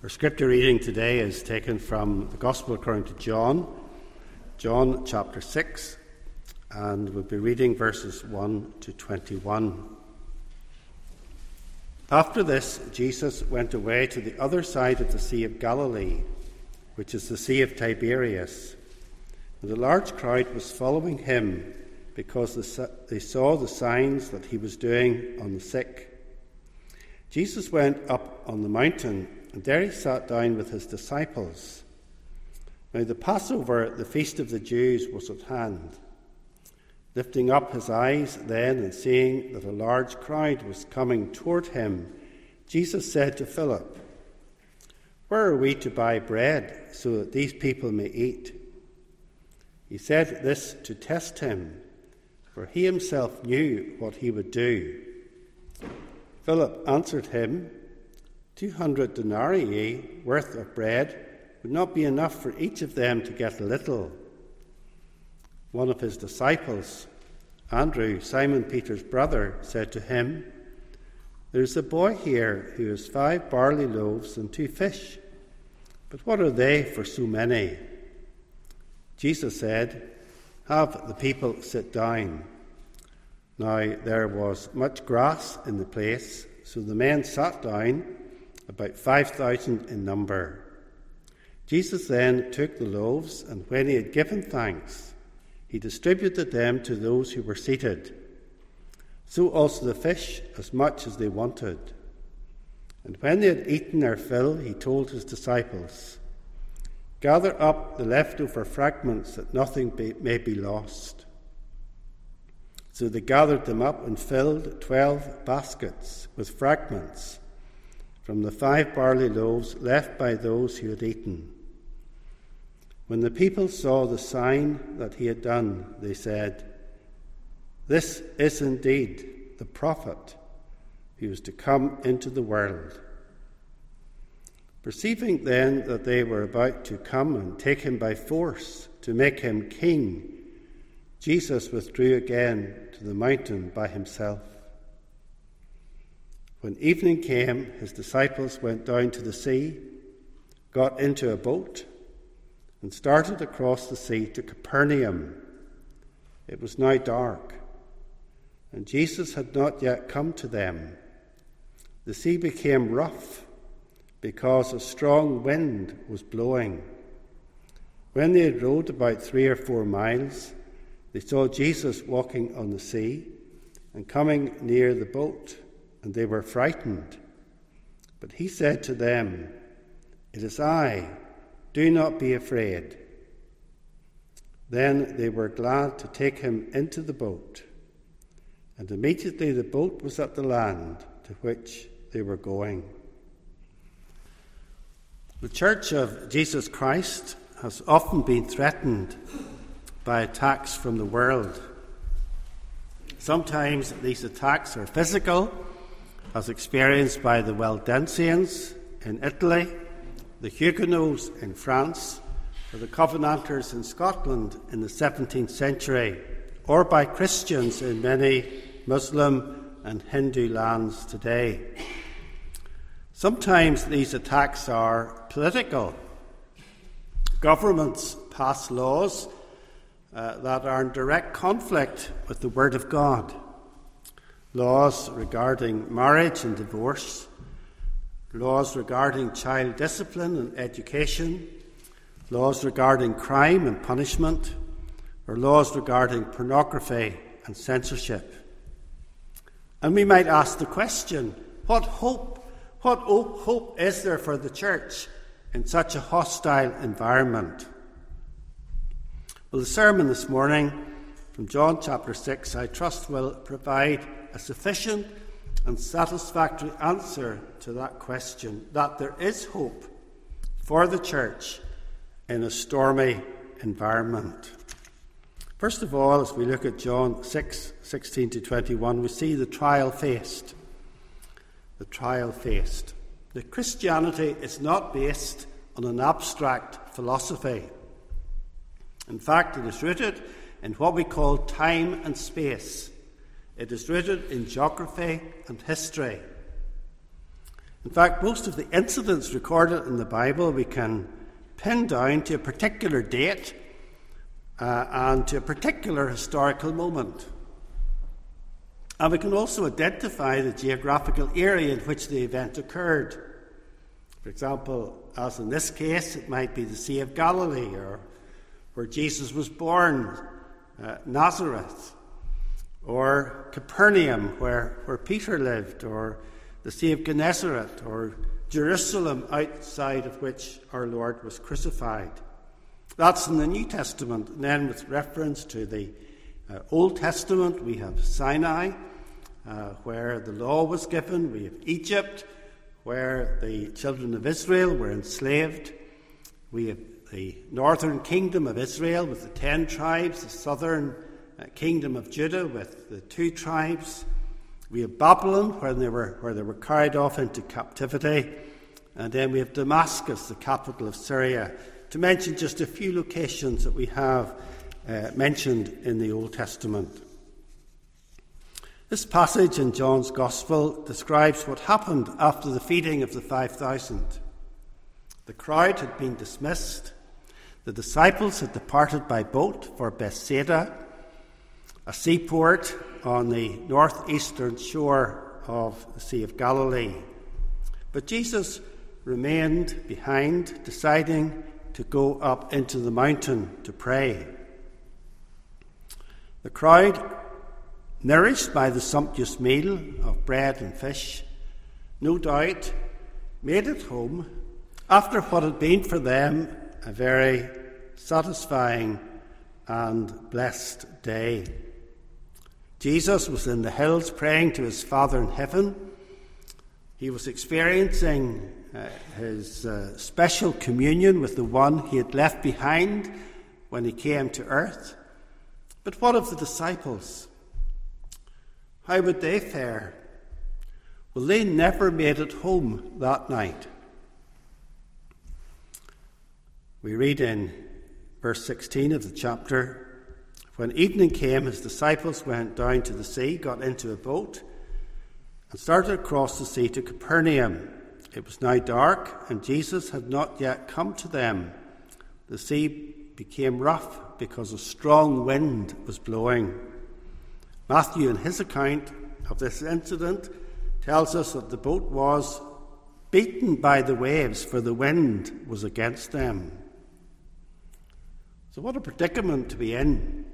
Our scripture reading today is taken from the Gospel according to John, John chapter 6, and we'll be reading verses 1 to 21. After this, Jesus went away to the other side of the Sea of Galilee, which is the Sea of Tiberias. And a large crowd was following him because they saw the signs that he was doing on the sick. Jesus went up on the mountain and there he sat down with his disciples. Now the Passover, the feast of the Jews, was at hand. Lifting up his eyes then and seeing that a large crowd was coming toward him, Jesus said to Philip, Where are we to buy bread so that these people may eat? He said this to test him, for he himself knew what he would do. Philip answered him, Two hundred denarii worth of bread would not be enough for each of them to get a little. One of his disciples, Andrew, Simon Peter's brother, said to him, There is a boy here who has five barley loaves and two fish. But what are they for so many? Jesus said, Have the people sit down. Now there was much grass in the place, so the men sat down about 5,000 in number. Jesus then took the loaves, and when he had given thanks, he distributed them to those who were seated. So also the fish, as much as they wanted. And when they had eaten their fill, he told his disciples, Gather up the leftover fragments that nothing be, may be lost. So they gathered them up and filled twelve baskets with fragments from the five barley loaves left by those who had eaten. When the people saw the sign that he had done, they said, This is indeed the prophet who is to come into the world. Perceiving then that they were about to come and take him by force to make him king, Jesus withdrew again to the mountain by himself. When evening came, his disciples went down to the sea, got into a boat, and started across the sea to Capernaum. It was now dark, and Jesus had not yet come to them. The sea became rough because a strong wind was blowing. When they had rowed about three or four miles, they saw Jesus walking on the sea and coming near the boat and they were frightened. But he said to them, It is I, do not be afraid. Then they were glad to take him into the boat, and immediately the boat was at the land to which they were going. The Church of Jesus Christ has often been threatened by attacks from the world. Sometimes these attacks are physical as experienced by the Waldensians in Italy, the Huguenots in France, or the Covenanters in Scotland in the 17th century, or by Christians in many Muslim and Hindu lands today. Sometimes these attacks are political. Governments pass laws uh, that are in direct conflict with the Word of God laws regarding marriage and divorce, laws regarding child discipline and education, laws regarding crime and punishment, or laws regarding pornography and censorship. And we might ask the question what hope, what hope is there for the church in such a hostile environment? Well, the sermon this morning from John chapter 6, I trust, will provide a sufficient and satisfactory answer to that question that there is hope for the church in a stormy environment. First of all, as we look at John 6 16 to 21, we see the trial faced. The trial faced. That Christianity is not based on an abstract philosophy. In fact, it is rooted in what we call time and space. It is rooted in geography and history. In fact, most of the incidents recorded in the Bible we can pin down to a particular date uh, and to a particular historical moment. And we can also identify the geographical area in which the event occurred. For example, as in this case, it might be the Sea of Galilee or where Jesus was born, uh, Nazareth, or Capernaum, where, where Peter lived, or the Sea of Gennesaret, or Jerusalem, outside of which our Lord was crucified. That's in the New Testament. And then, with reference to the uh, Old Testament, we have Sinai, uh, where the law was given. We have Egypt, where the children of Israel were enslaved. We have the northern kingdom of Israel with the ten tribes, the southern kingdom of Judah with the two tribes. We have Babylon, where they, were, where they were carried off into captivity. And then we have Damascus, the capital of Syria, to mention just a few locations that we have uh, mentioned in the Old Testament. This passage in John's Gospel describes what happened after the feeding of the 5,000. The crowd had been dismissed. The disciples had departed by boat for Bethsaida, a seaport on the northeastern shore of the Sea of Galilee. But Jesus remained behind, deciding to go up into the mountain to pray. The crowd nourished by the sumptuous meal of bread and fish, no doubt made it home after what had been for them a very satisfying and blessed day. Jesus was in the hills praying to his Father in heaven. He was experiencing uh, his uh, special communion with the one he had left behind when he came to earth. But what of the disciples? How would they fare? Well, they never made it home that night. We read in verse 16 of the chapter When evening came, his disciples went down to the sea, got into a boat, and started across the sea to Capernaum. It was now dark, and Jesus had not yet come to them. The sea became rough because a strong wind was blowing. Matthew, in his account of this incident, tells us that the boat was beaten by the waves, for the wind was against them. So, what a predicament to be in.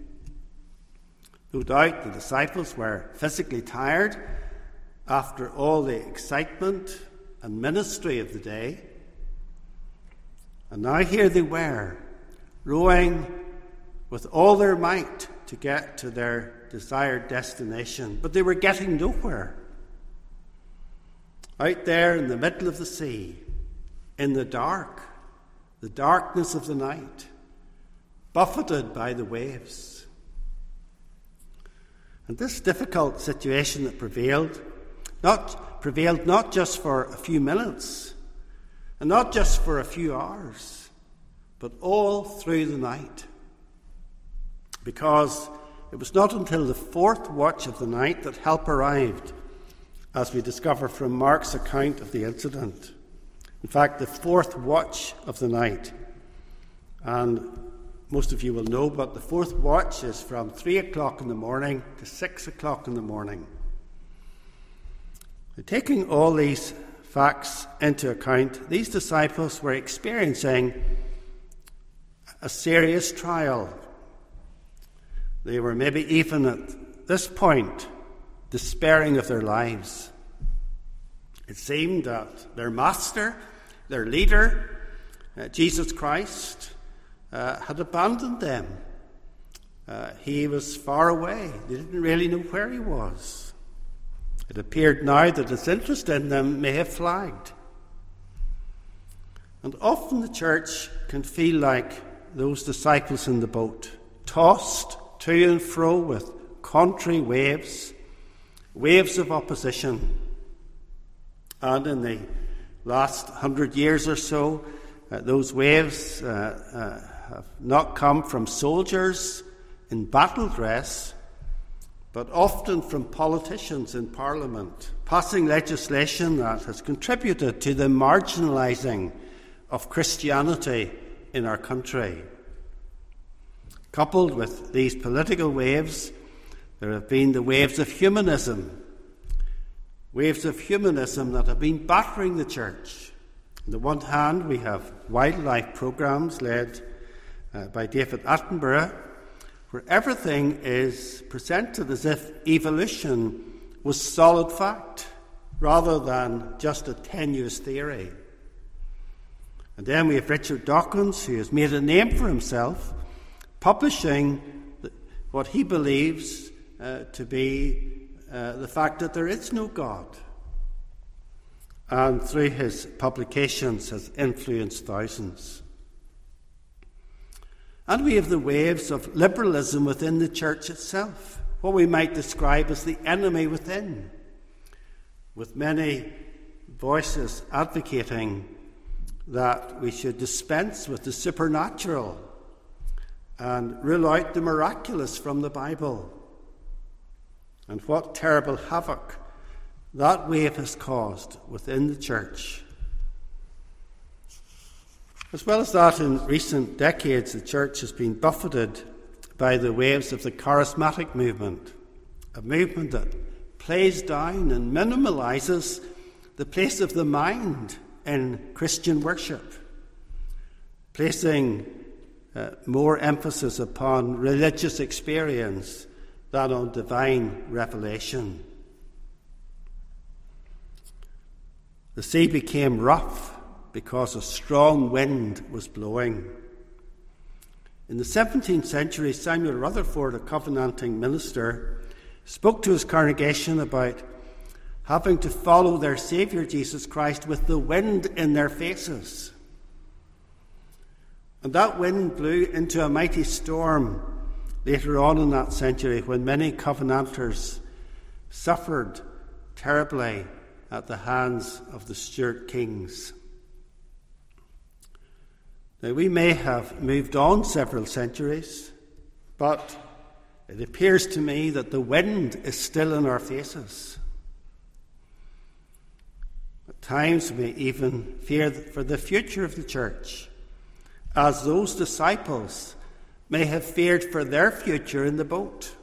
No doubt the disciples were physically tired after all the excitement and ministry of the day. And now here they were, rowing with all their might to get to their desired destination, but they were getting nowhere. Out there in the middle of the sea, in the dark, the darkness of the night, buffeted by the waves. And this difficult situation that prevailed, not prevailed not just for a few minutes, and not just for a few hours, but all through the night. Because it was not until the fourth watch of the night that help arrived, as we discover from Mark's account of the incident. In fact, the fourth watch of the night. And most of you will know, but the fourth watch is from three o'clock in the morning to six o'clock in the morning. Taking all these facts into account, these disciples were experiencing a serious trial they were maybe even at this point despairing of their lives. It seemed that their master, their leader, uh, Jesus Christ, uh, had abandoned them. Uh, he was far away. They didn't really know where he was. It appeared now that his interest in them may have flagged. And often the church can feel like those disciples in the boat, tossed to and fro with contrary waves, waves of opposition. And in the last hundred years or so, uh, those waves uh, uh, have not come from soldiers in battle dress, but often from politicians in Parliament passing legislation that has contributed to the marginalising of Christianity in our country. Coupled with these political waves, there have been the waves of humanism, waves of humanism that have been battering the church. On the one hand, we have wildlife programs led uh, by David Attenborough, where everything is presented as if evolution was solid fact rather than just a tenuous theory. And then we have Richard Dawkins, who has made a name for himself, publishing what he believes uh, to be uh, the fact that there is no God. And through his publications has influenced thousands. And we have the waves of liberalism within the church itself, what we might describe as the enemy within, with many voices advocating that we should dispense with the supernatural and rule out the miraculous from the Bible. And what terrible havoc that wave has caused within the church. As well as that, in recent decades, the church has been buffeted by the waves of the charismatic movement, a movement that plays down and minimalizes the place of the mind in Christian worship, placing uh, more emphasis upon religious experience than on divine revelation. The sea became rough because a strong wind was blowing. In the 17th century, Samuel Rutherford, a covenanting minister, spoke to his congregation about having to follow their Saviour Jesus Christ with the wind in their faces. And that wind blew into a mighty storm later on in that century when many Covenanters suffered terribly at the hands of the Stuart kings. Now, we may have moved on several centuries, but it appears to me that the wind is still in our faces. At times, we even fear for the future of the church, as those disciples may have feared for their future in the boat.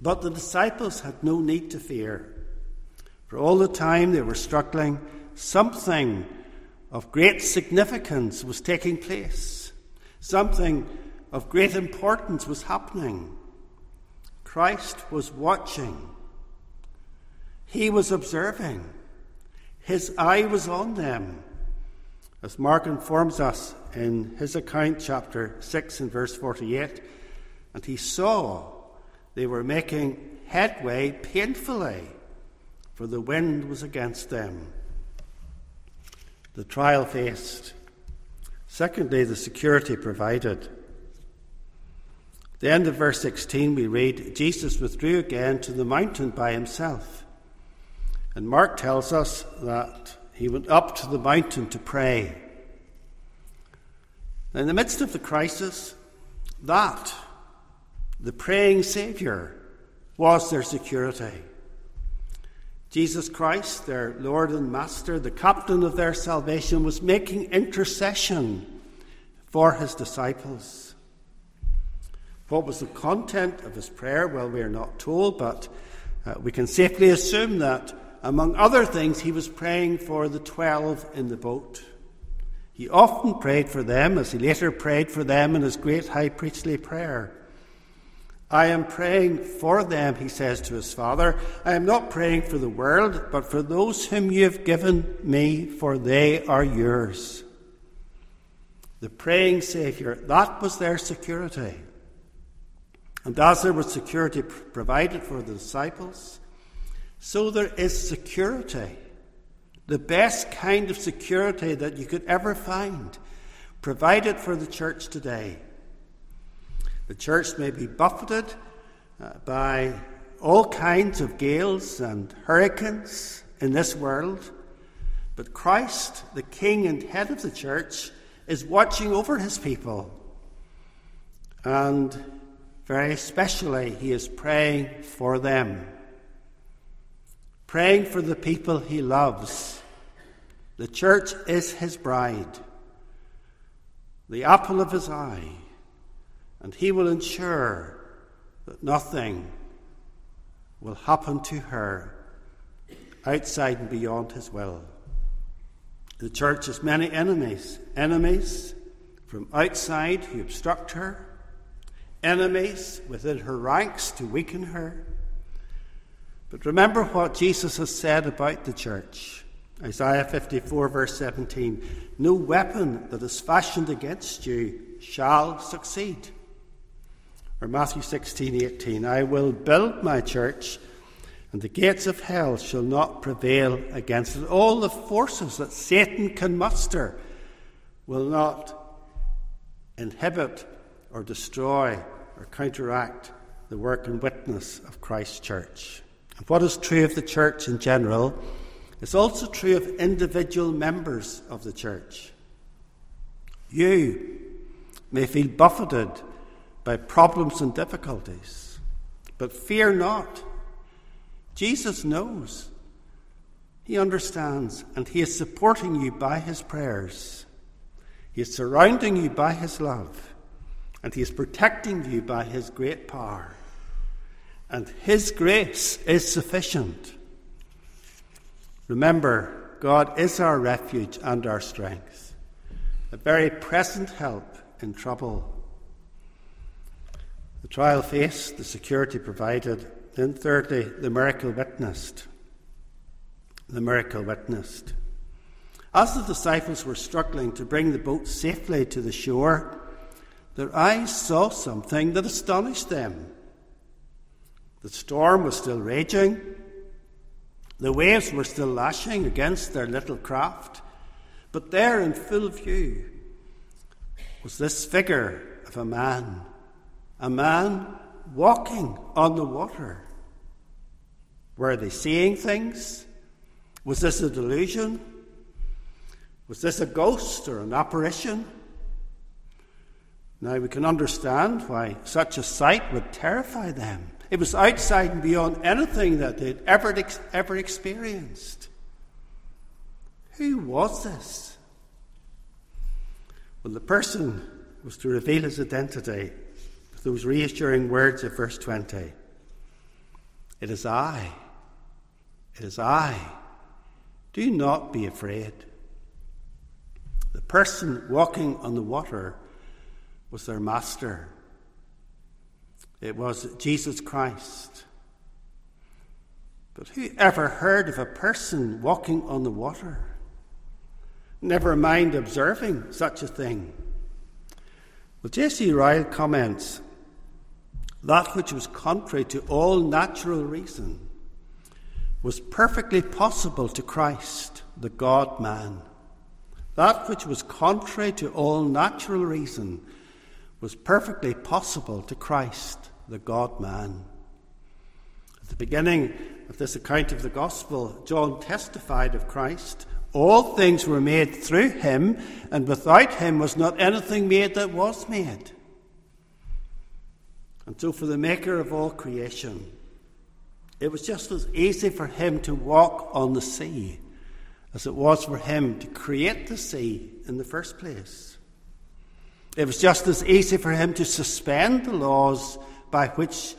But the disciples had no need to fear. For all the time they were struggling, something of great significance was taking place. Something of great importance was happening. Christ was watching. He was observing. His eye was on them. As Mark informs us in his account, chapter 6 and verse 48, and he saw they were making headway painfully, for the wind was against them the trial faced. Secondly, the security provided. At the end of verse 16, we read Jesus withdrew again to the mountain by himself. And Mark tells us that he went up to the mountain to pray. In the midst of the crisis, that, the praying Saviour, was their security. Jesus Christ, their Lord and Master, the captain of their salvation, was making intercession for his disciples. What was the content of his prayer? Well, we are not told, but uh, we can safely assume that, among other things, he was praying for the twelve in the boat. He often prayed for them, as he later prayed for them in his great high priestly prayer. I am praying for them, he says to his Father. I am not praying for the world, but for those whom you have given me, for they are yours. The praying Saviour, that was their security. And as there was security provided for the disciples, so there is security. The best kind of security that you could ever find, provided for the church today. The church may be buffeted uh, by all kinds of gales and hurricanes in this world, but Christ, the King and head of the church, is watching over his people. And very especially, he is praying for them. praying for the people he loves. The church is his bride, the apple of his eye, and he will ensure that nothing will happen to her outside and beyond his will. The church has many enemies enemies from outside who obstruct her, enemies within her ranks to weaken her. But remember what Jesus has said about the church. Isaiah 54, verse 17 No weapon that is fashioned against you shall succeed. Or Matthew 16, 18 I will build my church and the gates of hell shall not prevail against it. All the forces that Satan can muster will not inhibit or destroy or counteract the work and witness of Christ's church. And what is true of the church in general is also true of individual members of the church. You may feel buffeted by problems and difficulties, but fear not. Jesus knows. He understands, and He is supporting you by His prayers. He is surrounding you by His love, and He is protecting you by His great power. And His grace is sufficient. Remember, God is our refuge and our strength, a very present help in trouble. The trial faced, the security provided, then, thirdly, the miracle witnessed. The miracle witnessed. As the disciples were struggling to bring the boat safely to the shore, their eyes saw something that astonished them. The storm was still raging, the waves were still lashing against their little craft, but there in full view was this figure of a man, a man walking on the water. Were they seeing things? Was this a delusion? Was this a ghost or an apparition? Now we can understand why such a sight would terrify them. It was outside and beyond anything that they'd ever, ever experienced. Who was this? Well, the person was to reveal his identity those reassuring words of verse 20 It is I. It is I. Do not be afraid. The person walking on the water was their master. It was Jesus Christ. But who ever heard of a person walking on the water? Never mind observing such a thing. Well, J.C. Ryle comments that which was contrary to all natural reason was perfectly possible to Christ, the God man. That which was contrary to all natural reason was perfectly possible to Christ, the God man. At the beginning of this account of the gospel, John testified of Christ. All things were made through him, and without him was not anything made that was made. And so, for the maker of all creation, it was just as easy for him to walk on the sea as it was for him to create the sea in the first place. It was just as easy for him to suspend the laws by which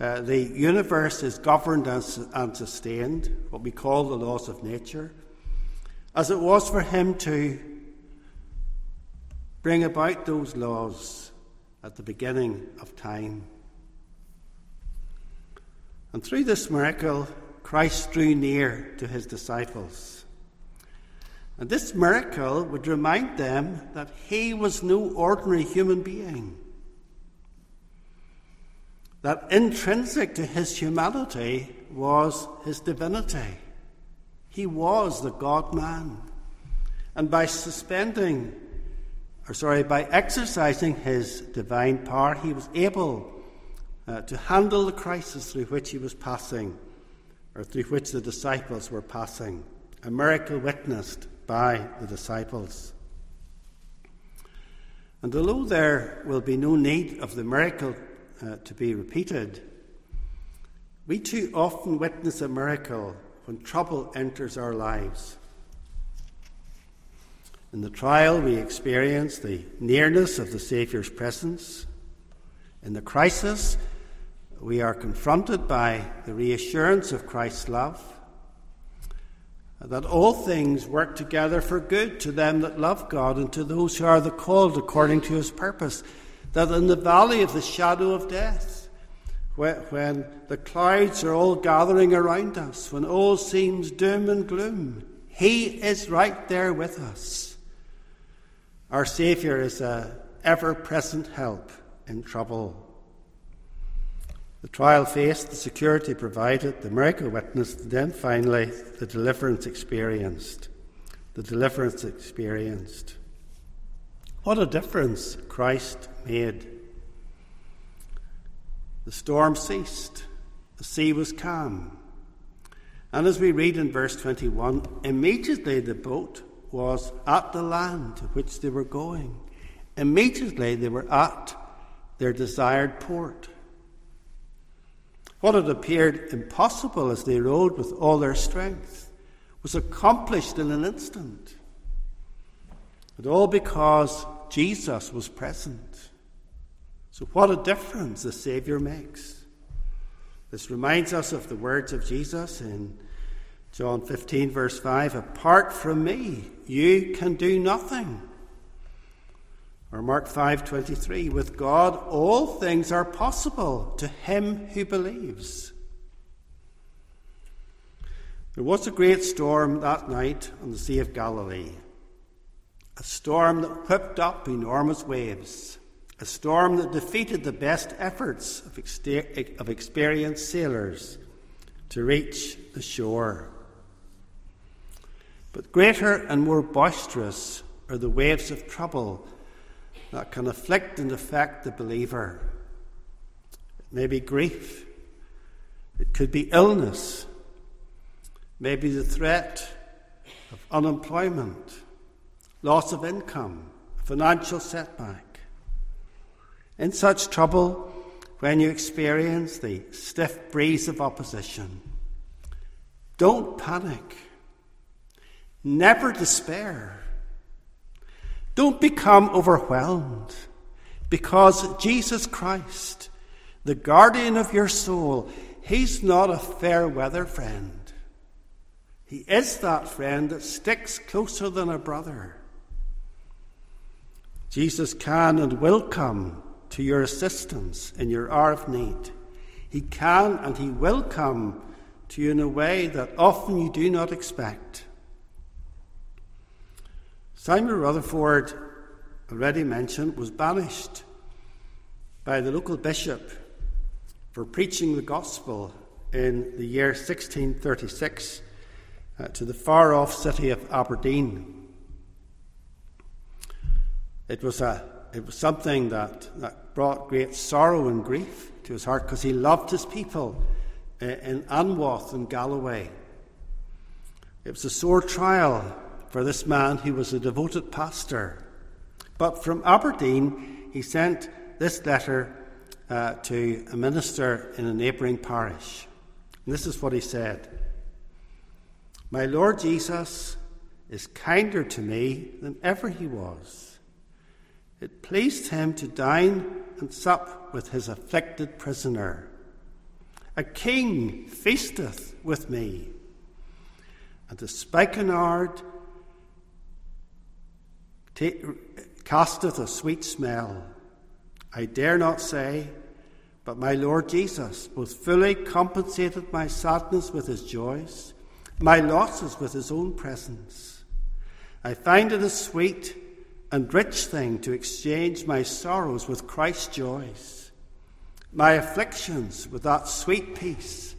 uh, the universe is governed and, and sustained, what we call the laws of nature, as it was for him to bring about those laws at the beginning of time. And through this miracle, Christ drew near to his disciples. And this miracle would remind them that he was no ordinary human being. That intrinsic to his humanity was his divinity. He was the God man. And by suspending or sorry, by exercising his divine power, he was able uh, to handle the crisis through which he was passing, or through which the disciples were passing. A miracle witnessed by the disciples. And although there will be no need of the miracle uh, to be repeated, we too often witness a miracle when trouble enters our lives. In the trial, we experience the nearness of the Saviour's presence. In the crisis, we are confronted by the reassurance of Christ's love that all things work together for good to them that love God and to those who are the called according to his purpose. That in the valley of the shadow of death, when the clouds are all gathering around us, when all seems doom and gloom, he is right there with us. Our Saviour is a ever present help in trouble. The trial faced, the security provided, the miracle witnessed, then finally the deliverance experienced. The deliverance experienced. What a difference Christ made. The storm ceased, the sea was calm. And as we read in verse 21, immediately the boat was at the land to which they were going. Immediately they were at their desired port. What had appeared impossible as they rowed with all their strength was accomplished in an instant. And all because Jesus was present. So, what a difference the Saviour makes. This reminds us of the words of Jesus in John 15, verse 5 Apart from me, you can do nothing. Or Mark 5:23, with God all things are possible to him who believes. There was a great storm that night on the Sea of Galilee. A storm that whipped up enormous waves. A storm that defeated the best efforts of, of experienced sailors to reach the shore. But greater and more boisterous are the waves of trouble that can afflict and affect the believer. It may be grief, it could be illness, maybe the threat of unemployment, loss of income, financial setback. In such trouble, when you experience the stiff breeze of opposition, don't panic. Never despair. Don't become overwhelmed because Jesus Christ, the guardian of your soul, He's not a fair weather friend. He is that friend that sticks closer than a brother. Jesus can and will come to your assistance in your hour of need. He can and He will come to you in a way that often you do not expect. Simon Rutherford, already mentioned, was banished by the local bishop for preaching the gospel in the year 1636 uh, to the far off city of Aberdeen. It was, a, it was something that, that brought great sorrow and grief to his heart because he loved his people uh, in Anwoth and Galloway. It was a sore trial for this man who was a devoted pastor. But from Aberdeen, he sent this letter uh, to a minister in a neighbouring parish. And this is what he said My Lord Jesus is kinder to me than ever he was. It pleased him to dine and sup with his afflicted prisoner. A king feasteth with me, and the spikenard casteth a sweet smell. I dare not say, but my Lord Jesus both fully compensated my sadness with his joys, my losses with his own presence. I find it a sweet and rich thing to exchange my sorrows with Christ's joys, my afflictions with that sweet peace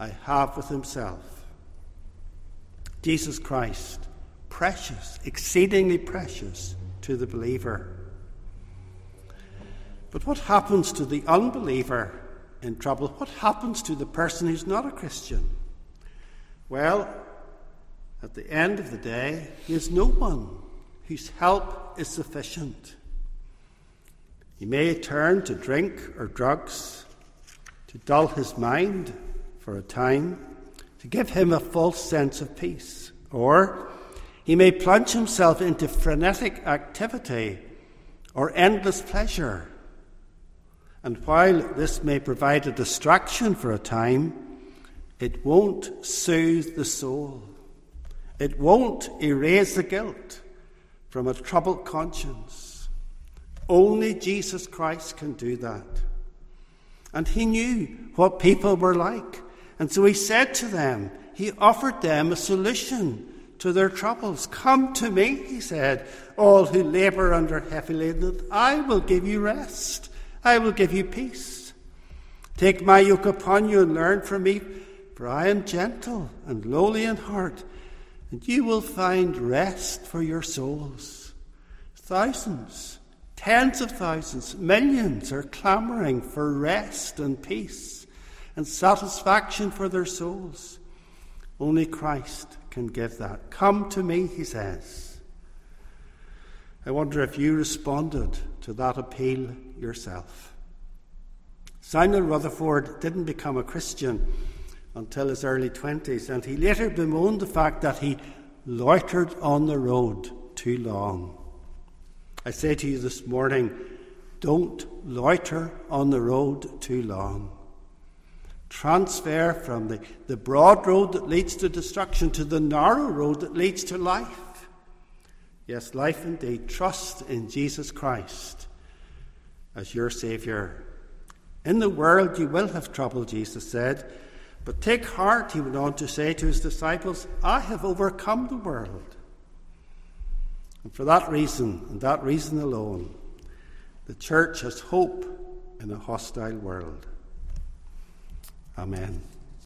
I have with himself. Jesus Christ precious, exceedingly precious to the believer. But what happens to the unbeliever in trouble? What happens to the person who's not a Christian? Well, at the end of the day, he is no one whose help is sufficient. He may turn to drink or drugs to dull his mind for a time, to give him a false sense of peace. Or he may plunge himself into frenetic activity or endless pleasure. And while this may provide a distraction for a time, it won't soothe the soul. It won't erase the guilt from a troubled conscience. Only Jesus Christ can do that. And he knew what people were like. And so he said to them, he offered them a solution to their troubles. Come to me, he said, all who labour under heavy laden, I will give you rest. I will give you peace. Take my yoke upon you and learn from me, for I am gentle and lowly in heart, and you will find rest for your souls. Thousands, tens of thousands, millions are clamouring for rest and peace and satisfaction for their souls. Only Christ can give that. Come to me, he says. I wonder if you responded to that appeal yourself. Simon Rutherford didn't become a Christian until his early 20s, and he later bemoaned the fact that he loitered on the road too long. I say to you this morning, don't loiter on the road too long transfer from the, the broad road that leads to destruction to the narrow road that leads to life. Yes, life indeed. Trust in Jesus Christ as your Saviour. In the world you will have trouble, Jesus said, but take heart, he went on to say to his disciples, I have overcome the world. And for that reason, and that reason alone, the church has hope in a hostile world. Amen.